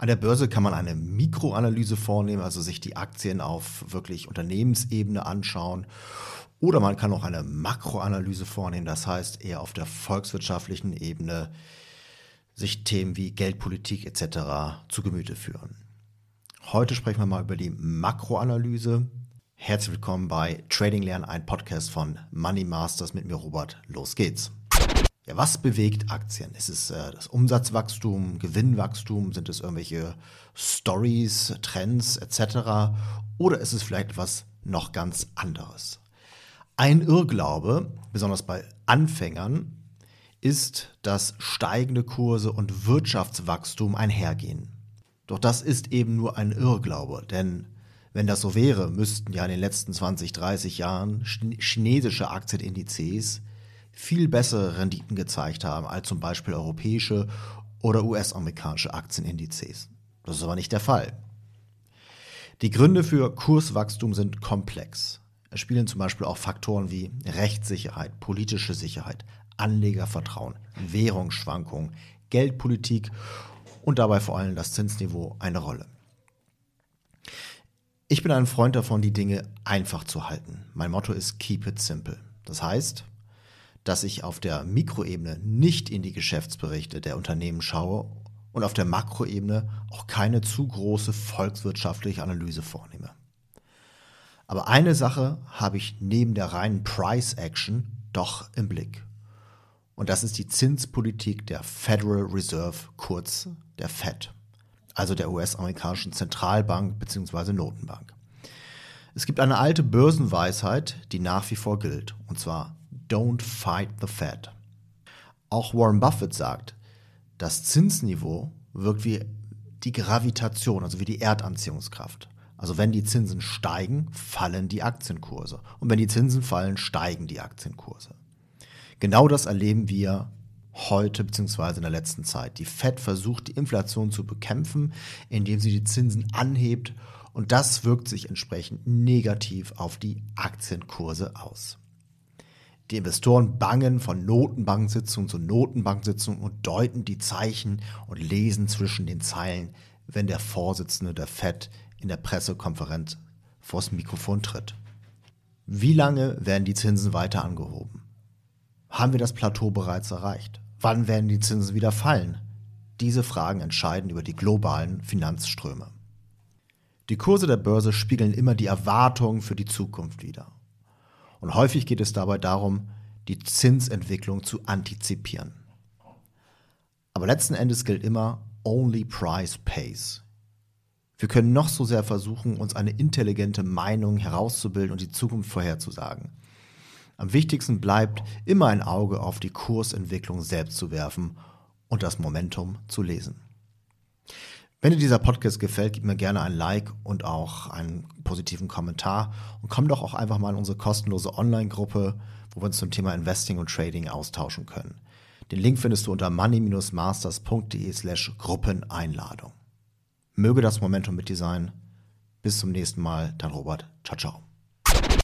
An der Börse kann man eine Mikroanalyse vornehmen, also sich die Aktien auf wirklich Unternehmensebene anschauen. Oder man kann auch eine Makroanalyse vornehmen, das heißt eher auf der volkswirtschaftlichen Ebene sich Themen wie Geldpolitik etc. zu Gemüte führen. Heute sprechen wir mal über die Makroanalyse. Herzlich willkommen bei Trading Lernen, ein Podcast von Money Masters mit mir Robert. Los geht's. Ja, was bewegt Aktien? Ist es äh, das Umsatzwachstum, Gewinnwachstum? Sind es irgendwelche Stories, Trends etc.? Oder ist es vielleicht etwas noch ganz anderes? Ein Irrglaube, besonders bei Anfängern, ist, dass steigende Kurse und Wirtschaftswachstum einhergehen. Doch das ist eben nur ein Irrglaube, denn wenn das so wäre, müssten ja in den letzten 20, 30 Jahren chinesische Aktienindizes viel bessere Renditen gezeigt haben als zum Beispiel europäische oder US-amerikanische Aktienindizes. Das ist aber nicht der Fall. Die Gründe für Kurswachstum sind komplex. Es spielen zum Beispiel auch Faktoren wie Rechtssicherheit, politische Sicherheit, Anlegervertrauen, Währungsschwankungen, Geldpolitik und dabei vor allem das Zinsniveau eine Rolle. Ich bin ein Freund davon, die Dinge einfach zu halten. Mein Motto ist Keep it simple. Das heißt, dass ich auf der Mikroebene nicht in die Geschäftsberichte der Unternehmen schaue und auf der Makroebene auch keine zu große volkswirtschaftliche Analyse vornehme. Aber eine Sache habe ich neben der reinen Price Action doch im Blick. Und das ist die Zinspolitik der Federal Reserve, kurz der Fed, also der US-amerikanischen Zentralbank bzw. Notenbank. Es gibt eine alte Börsenweisheit, die nach wie vor gilt, und zwar Don't fight the Fed. Auch Warren Buffett sagt, das Zinsniveau wirkt wie die Gravitation, also wie die Erdanziehungskraft. Also wenn die Zinsen steigen, fallen die Aktienkurse. Und wenn die Zinsen fallen, steigen die Aktienkurse. Genau das erleben wir heute bzw. in der letzten Zeit. Die Fed versucht, die Inflation zu bekämpfen, indem sie die Zinsen anhebt. Und das wirkt sich entsprechend negativ auf die Aktienkurse aus. Die Investoren bangen von Notenbanksitzung zu Notenbanksitzung und deuten die Zeichen und lesen zwischen den Zeilen, wenn der Vorsitzende der FED in der Pressekonferenz vors Mikrofon tritt. Wie lange werden die Zinsen weiter angehoben? Haben wir das Plateau bereits erreicht? Wann werden die Zinsen wieder fallen? Diese Fragen entscheiden über die globalen Finanzströme. Die Kurse der Börse spiegeln immer die Erwartungen für die Zukunft wider. Und häufig geht es dabei darum, die Zinsentwicklung zu antizipieren. Aber letzten Endes gilt immer, only price pays. Wir können noch so sehr versuchen, uns eine intelligente Meinung herauszubilden und die Zukunft vorherzusagen. Am wichtigsten bleibt, immer ein Auge auf die Kursentwicklung selbst zu werfen und das Momentum zu lesen. Wenn dir dieser Podcast gefällt, gib mir gerne ein Like und auch einen positiven Kommentar und komm doch auch einfach mal in unsere kostenlose Online-Gruppe, wo wir uns zum Thema Investing und Trading austauschen können. Den Link findest du unter money-masters.de slash Gruppeneinladung. Möge das Momentum mit dir sein. Bis zum nächsten Mal, dein Robert. Ciao, ciao.